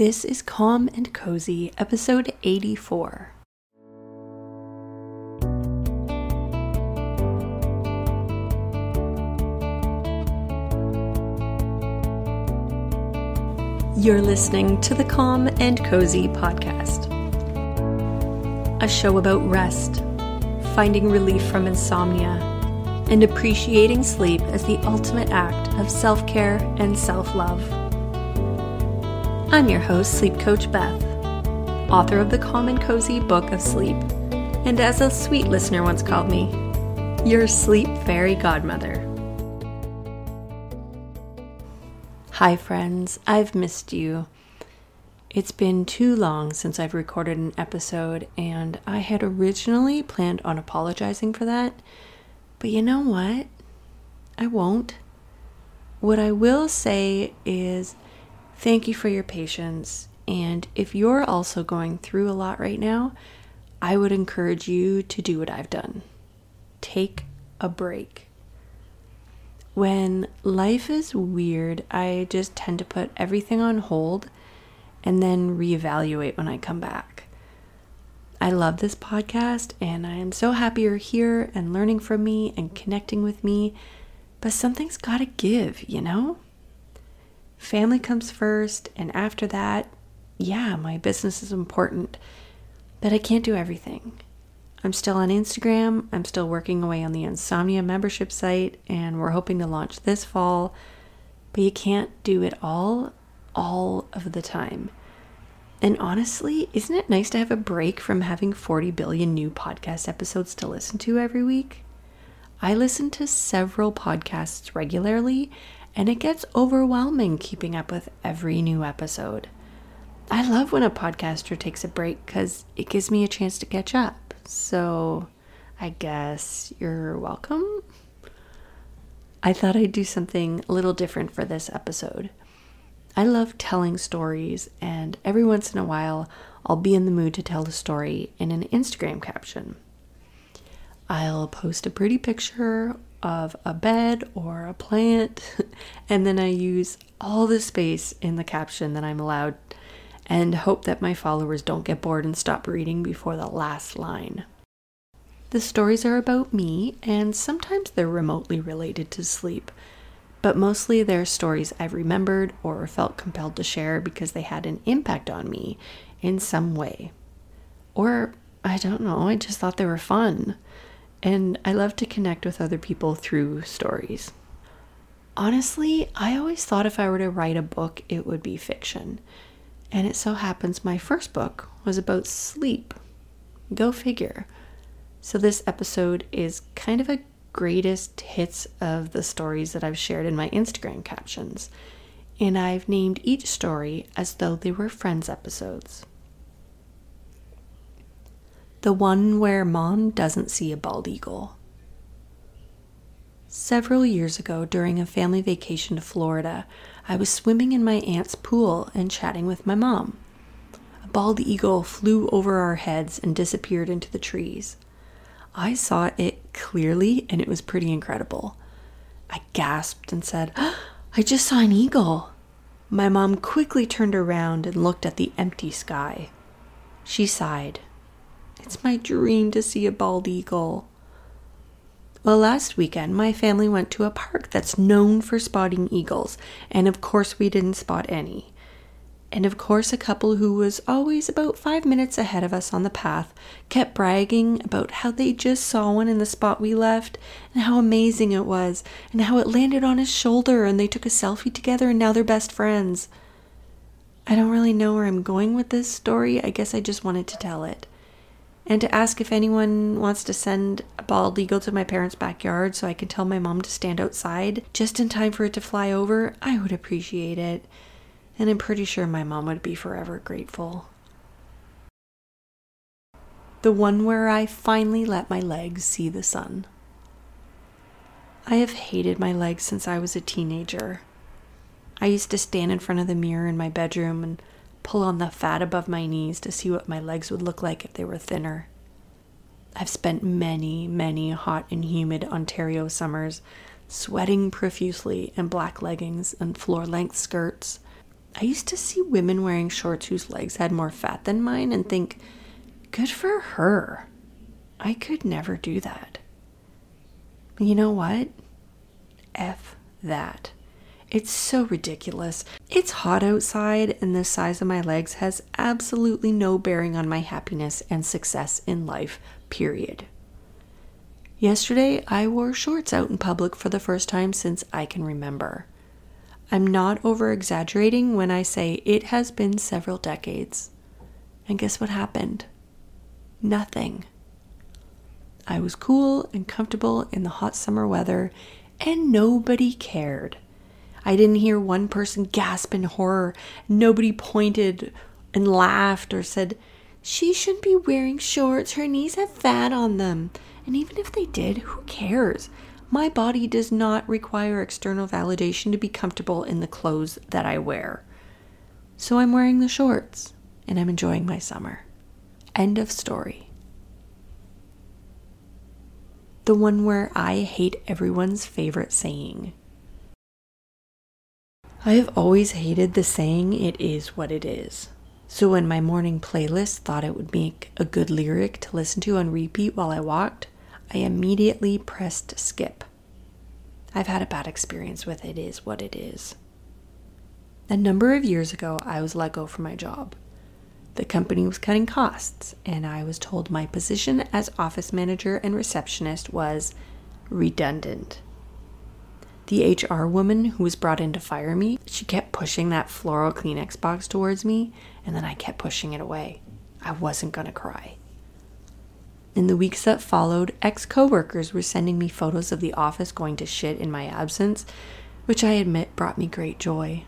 This is Calm and Cozy, episode 84. You're listening to the Calm and Cozy podcast, a show about rest, finding relief from insomnia, and appreciating sleep as the ultimate act of self care and self love. I'm your host, Sleep Coach Beth, author of the Calm and Cozy Book of Sleep, and as a sweet listener once called me, your sleep fairy godmother. Hi, friends. I've missed you. It's been too long since I've recorded an episode, and I had originally planned on apologizing for that. But you know what? I won't. What I will say is thank you for your patience. And if you're also going through a lot right now, I would encourage you to do what I've done take a break. When life is weird, I just tend to put everything on hold and then reevaluate when I come back. I love this podcast and I am so happy you're here and learning from me and connecting with me, but something's got to give, you know? Family comes first, and after that, yeah, my business is important, but I can't do everything. I'm still on Instagram. I'm still working away on the Insomnia membership site, and we're hoping to launch this fall. But you can't do it all, all of the time. And honestly, isn't it nice to have a break from having 40 billion new podcast episodes to listen to every week? I listen to several podcasts regularly, and it gets overwhelming keeping up with every new episode. I love when a podcaster takes a break because it gives me a chance to catch up. So I guess you're welcome. I thought I'd do something a little different for this episode. I love telling stories, and every once in a while, I'll be in the mood to tell a story in an Instagram caption. I'll post a pretty picture of a bed or a plant, and then I use all the space in the caption that I'm allowed and hope that my followers don't get bored and stop reading before the last line. The stories are about me, and sometimes they're remotely related to sleep, but mostly they're stories I've remembered or felt compelled to share because they had an impact on me in some way. Or, I don't know, I just thought they were fun. And I love to connect with other people through stories. Honestly, I always thought if I were to write a book, it would be fiction. And it so happens my first book was about sleep. Go figure. So, this episode is kind of a greatest hits of the stories that I've shared in my Instagram captions. And I've named each story as though they were Friends episodes. The one where mom doesn't see a bald eagle. Several years ago, during a family vacation to Florida, I was swimming in my aunt's pool and chatting with my mom. A bald eagle flew over our heads and disappeared into the trees. I saw it clearly and it was pretty incredible. I gasped and said, I just saw an eagle. My mom quickly turned around and looked at the empty sky. She sighed. It's my dream to see a bald eagle. Well, last weekend, my family went to a park that's known for spotting eagles, and of course, we didn't spot any. And of course, a couple who was always about five minutes ahead of us on the path kept bragging about how they just saw one in the spot we left, and how amazing it was, and how it landed on his shoulder, and they took a selfie together, and now they're best friends. I don't really know where I'm going with this story. I guess I just wanted to tell it and to ask if anyone wants to send a bald eagle to my parents' backyard so I can tell my mom to stand outside just in time for it to fly over, I would appreciate it. And I'm pretty sure my mom would be forever grateful. The one where I finally let my legs see the sun. I have hated my legs since I was a teenager. I used to stand in front of the mirror in my bedroom and pull on the fat above my knees to see what my legs would look like if they were thinner. I've spent many, many hot and humid Ontario summers sweating profusely in black leggings and floor length skirts. I used to see women wearing shorts whose legs had more fat than mine and think, good for her. I could never do that. You know what? F that. It's so ridiculous. It's hot outside, and the size of my legs has absolutely no bearing on my happiness and success in life, period. Yesterday, I wore shorts out in public for the first time since I can remember. I'm not over exaggerating when I say it has been several decades. And guess what happened? Nothing. I was cool and comfortable in the hot summer weather, and nobody cared. I didn't hear one person gasp in horror. Nobody pointed and laughed or said, She shouldn't be wearing shorts. Her knees have fat on them. And even if they did, who cares? My body does not require external validation to be comfortable in the clothes that I wear. So I'm wearing the shorts and I'm enjoying my summer. End of story. The one where I hate everyone's favorite saying. I have always hated the saying, it is what it is. So when my morning playlist thought it would make a good lyric to listen to on repeat while I walked, I immediately pressed skip. I've had a bad experience with it is what it is. A number of years ago, I was let go from my job. The company was cutting costs, and I was told my position as office manager and receptionist was redundant the HR woman who was brought in to fire me, she kept pushing that floral Kleenex box towards me, and then I kept pushing it away. I wasn't to cry. In the weeks that followed, ex coworkers were sending me photos of the office going to shit in my absence, which I admit brought me great joy.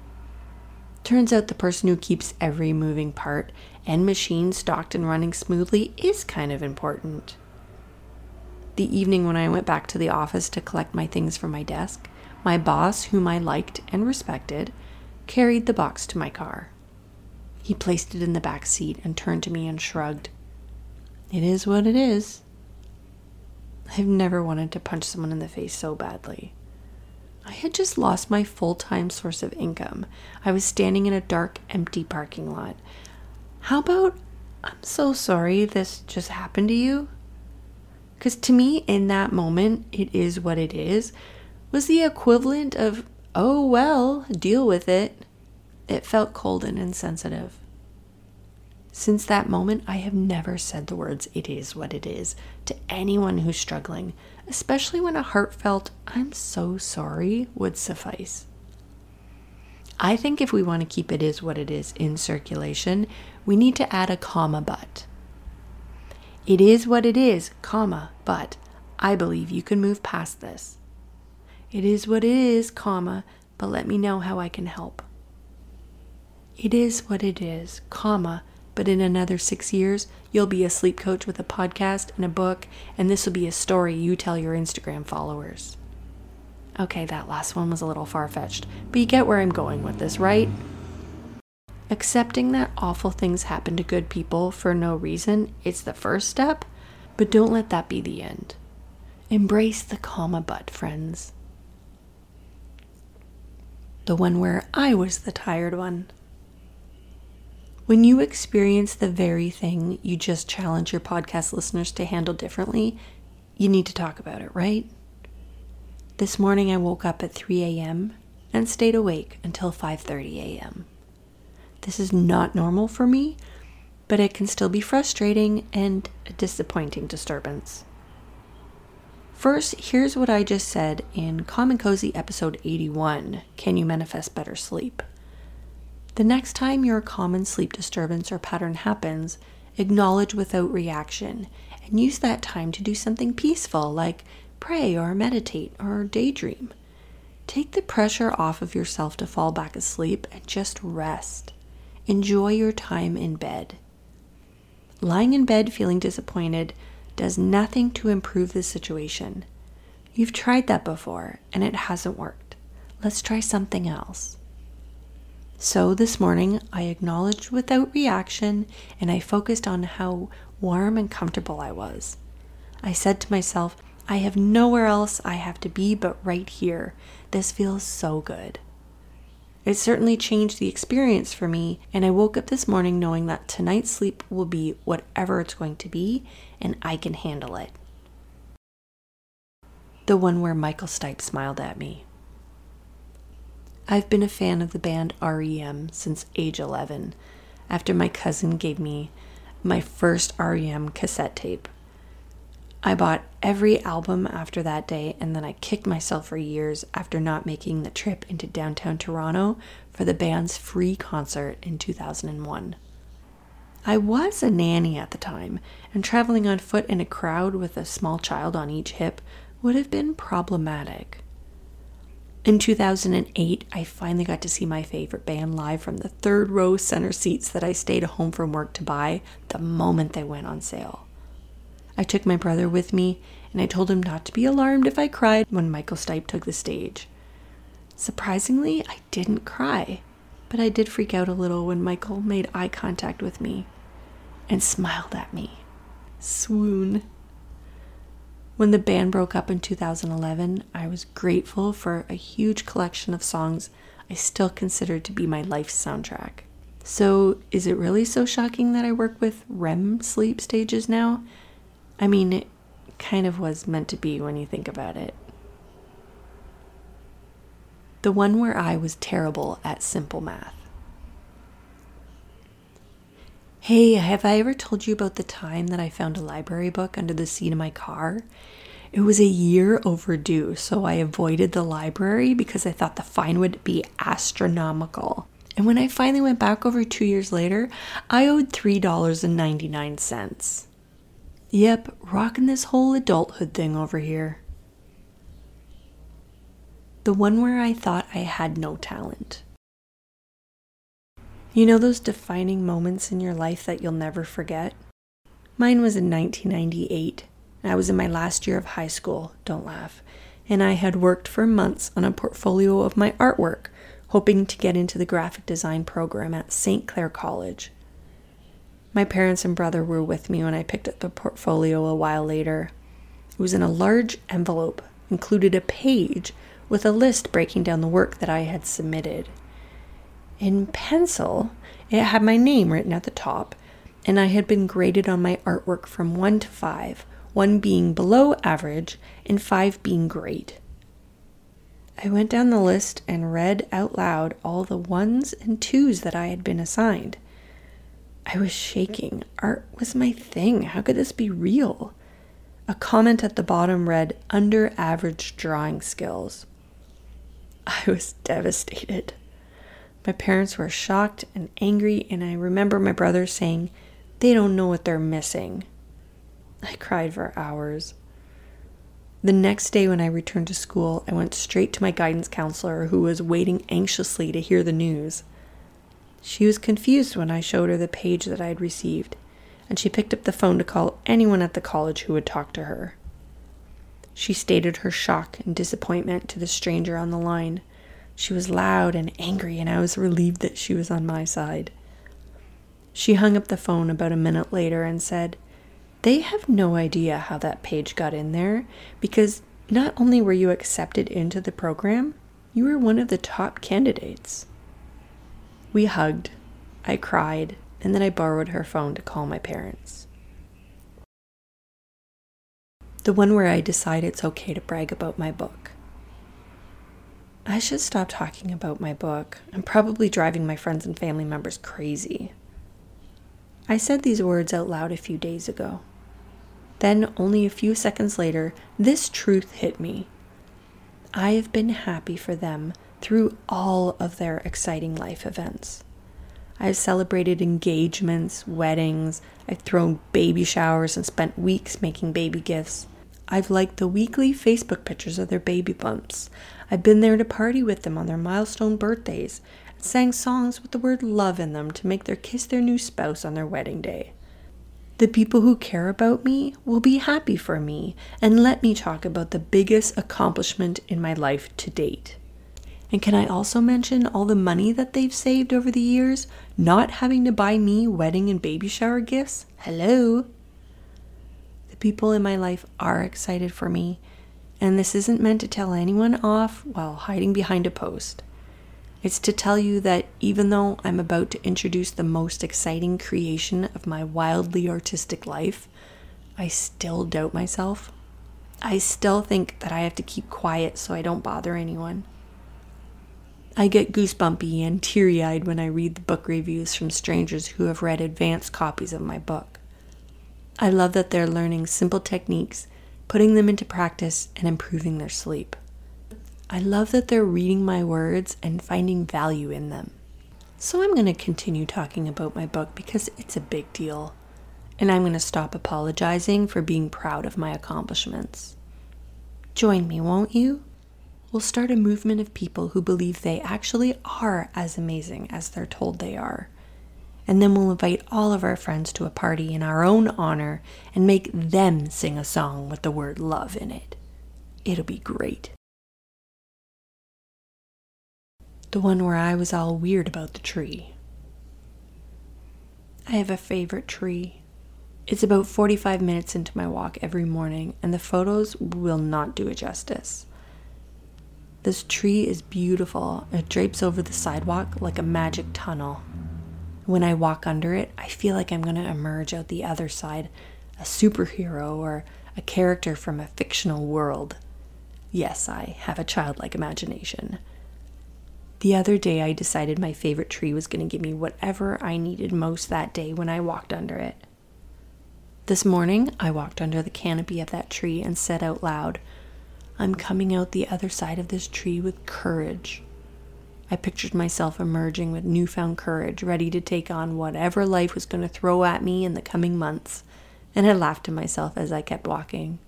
Turns out the person who keeps every moving part and machine stocked and running smoothly is kind of important. The evening when I went back to the office to collect my things from my desk, my boss, whom I liked and respected, carried the box to my car. He placed it in the back seat and turned to me and shrugged. It is what it is. I've never wanted to punch someone in the face so badly. I had just lost my full time source of income. I was standing in a dark, empty parking lot. How about, I'm so sorry this just happened to you? Because to me, in that moment, it is what it is was the equivalent of, oh well, deal with it. It felt cold and insensitive. Since that moment, I have never said the words, it is what it is, to anyone who's struggling, especially when a heartfelt, I'm so sorry, would suffice. I think if we want to keep it is what it is in circulation, we need to add a comma but. It is what it is, comma, but I believe you can move past this. It is what it is, comma, but let me know how I can help. It is what it is, comma, but in another six years, you'll be a sleep coach with a podcast and a book, and this will be a story you tell your Instagram followers. Okay, that last one was a little far fetched, but you get where I'm going with this, right? Accepting that awful things happen to good people for no reason is the first step, but don't let that be the end. Embrace the comma but, friends the one where I was the tired one. When you experience the very thing you just challenge your podcast listeners to handle differently, you need to talk about it, right? This morning I woke up at 3 a.m. and stayed awake until 5:30 a.m. This is not normal for me, but it can still be frustrating and a disappointing disturbance. First, here's what I just said in Calm and Cozy episode 81 Can You Manifest Better Sleep? The next time your common sleep disturbance or pattern happens, acknowledge without reaction and use that time to do something peaceful like pray or meditate or daydream. Take the pressure off of yourself to fall back asleep and just rest. Enjoy your time in bed. Lying in bed feeling disappointed does nothing to improve the situation. You've tried that before and it hasn't worked. Let's try something else. So this morning, I acknowledged without reaction and I focused on how warm and comfortable I was. I said to myself, I have nowhere else I have to be but right here. This feels so good. It certainly changed the experience for me, and I woke up this morning knowing that tonight's sleep will be whatever it's going to be, and I can handle it. The one where Michael Stipe smiled at me. I've been a fan of the band REM since age 11, after my cousin gave me my first REM cassette tape. I bought every album after that day, and then I kicked myself for years after not making the trip into downtown Toronto for the band's free concert in 2001. I was a nanny at the time, and traveling on foot in a crowd with a small child on each hip would have been problematic. In 2008, I finally got to see my favorite band live from the third row center seats that I stayed home from work to buy the moment they went on sale. I took my brother with me, and I told him not to be alarmed if I cried when Michael Stipe took the stage. Surprisingly, I didn't cry, but I did freak out a little when Michael made eye contact with me and smiled at me. Swoon. When the band broke up in 2011, I was grateful for a huge collection of songs I still consider to be my life's soundtrack. So, is it really so shocking that I work with REM sleep stages now? I mean, it kind of was meant to be when you think about it. The one where I was terrible at simple math. Hey, have I ever told you about the time that I found a library book under the seat of my car? It was a year overdue, so I avoided the library because I thought the fine would be astronomical. And when I finally went back over two years later, I owed $3.99. Yep, rocking this whole adulthood thing over here. The one where I thought I had no talent. You know those defining moments in your life that you'll never forget? Mine was in 1998. I was in my last year of high school, don't laugh, and I had worked for months on a portfolio of my artwork, hoping to get into the graphic design program at St. Clair College. My parents and brother were with me when I picked up the portfolio a while later. It was in a large envelope, included a page with a list breaking down the work that I had submitted. In pencil, it had my name written at the top, and I had been graded on my artwork from 1 to 5, 1 being below average and 5 being great. I went down the list and read out loud all the ones and twos that I had been assigned. I was shaking. Art was my thing. How could this be real? A comment at the bottom read, under average drawing skills. I was devastated. My parents were shocked and angry, and I remember my brother saying, They don't know what they're missing. I cried for hours. The next day, when I returned to school, I went straight to my guidance counselor, who was waiting anxiously to hear the news. She was confused when I showed her the page that I had received, and she picked up the phone to call anyone at the college who would talk to her. She stated her shock and disappointment to the stranger on the line. She was loud and angry, and I was relieved that she was on my side. She hung up the phone about a minute later and said, They have no idea how that page got in there because not only were you accepted into the program, you were one of the top candidates. We hugged, I cried, and then I borrowed her phone to call my parents. The one where I decide it's okay to brag about my book. I should stop talking about my book. I'm probably driving my friends and family members crazy. I said these words out loud a few days ago. Then, only a few seconds later, this truth hit me. I have been happy for them through all of their exciting life events. I've celebrated engagements, weddings, I've thrown baby showers and spent weeks making baby gifts. I've liked the weekly Facebook pictures of their baby bumps. I've been there to party with them on their milestone birthdays and sang songs with the word love in them to make their kiss their new spouse on their wedding day. The people who care about me will be happy for me and let me talk about the biggest accomplishment in my life to date. And can I also mention all the money that they've saved over the years, not having to buy me wedding and baby shower gifts? Hello? The people in my life are excited for me, and this isn't meant to tell anyone off while hiding behind a post. It's to tell you that even though I'm about to introduce the most exciting creation of my wildly artistic life, I still doubt myself. I still think that I have to keep quiet so I don't bother anyone. I get goosebumpy and teary eyed when I read the book reviews from strangers who have read advanced copies of my book. I love that they're learning simple techniques, putting them into practice, and improving their sleep. I love that they're reading my words and finding value in them. So I'm going to continue talking about my book because it's a big deal. And I'm going to stop apologizing for being proud of my accomplishments. Join me, won't you? We'll start a movement of people who believe they actually are as amazing as they're told they are. And then we'll invite all of our friends to a party in our own honor and make them sing a song with the word love in it. It'll be great. The one where I was all weird about the tree. I have a favorite tree. It's about 45 minutes into my walk every morning, and the photos will not do it justice. This tree is beautiful. It drapes over the sidewalk like a magic tunnel. When I walk under it, I feel like I'm going to emerge out the other side, a superhero or a character from a fictional world. Yes, I have a childlike imagination. The other day, I decided my favorite tree was going to give me whatever I needed most that day when I walked under it. This morning, I walked under the canopy of that tree and said out loud, I'm coming out the other side of this tree with courage. I pictured myself emerging with newfound courage, ready to take on whatever life was going to throw at me in the coming months, and I laughed to myself as I kept walking.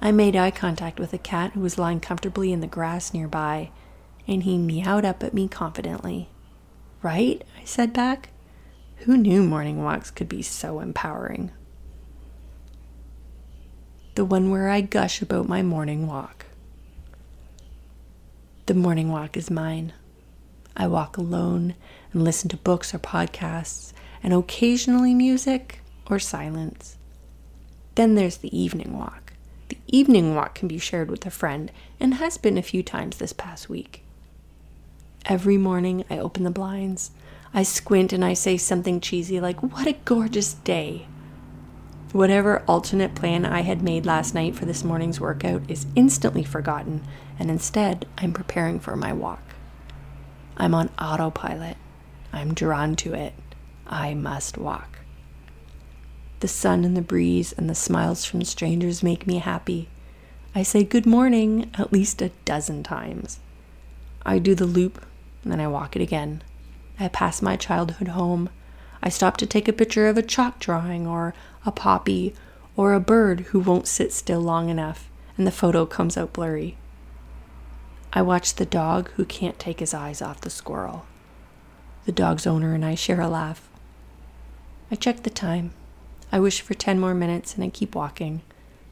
I made eye contact with a cat who was lying comfortably in the grass nearby, and he meowed up at me confidently. Right? I said back. Who knew morning walks could be so empowering? The one where I gush about my morning walk. The morning walk is mine. I walk alone and listen to books or podcasts, and occasionally music or silence. Then there's the evening walk. The evening walk can be shared with a friend and has been a few times this past week. Every morning I open the blinds, I squint and I say something cheesy like, What a gorgeous day! Whatever alternate plan I had made last night for this morning's workout is instantly forgotten, and instead I'm preparing for my walk. I'm on autopilot. I'm drawn to it. I must walk. The sun and the breeze and the smiles from strangers make me happy. I say good morning at least a dozen times. I do the loop, then I walk it again. I pass my childhood home. I stop to take a picture of a chalk drawing or a poppy, or a bird who won't sit still long enough and the photo comes out blurry. I watch the dog who can't take his eyes off the squirrel. The dog's owner and I share a laugh. I check the time. I wish for 10 more minutes and I keep walking,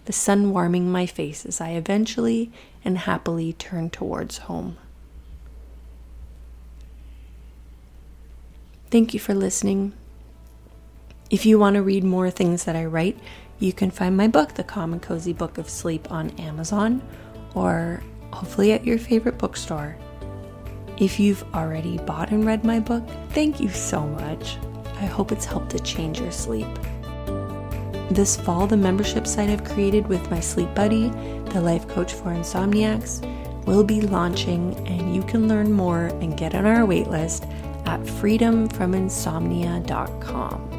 the sun warming my face as I eventually and happily turn towards home. Thank you for listening. If you want to read more things that I write, you can find my book, The Calm and Cozy Book of Sleep, on Amazon or hopefully at your favorite bookstore. If you've already bought and read my book, thank you so much. I hope it's helped to change your sleep. This fall, the membership site I've created with my sleep buddy, the life coach for insomniacs, will be launching, and you can learn more and get on our waitlist at freedomfrominsomnia.com.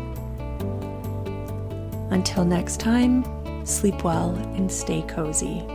Until next time, sleep well and stay cozy.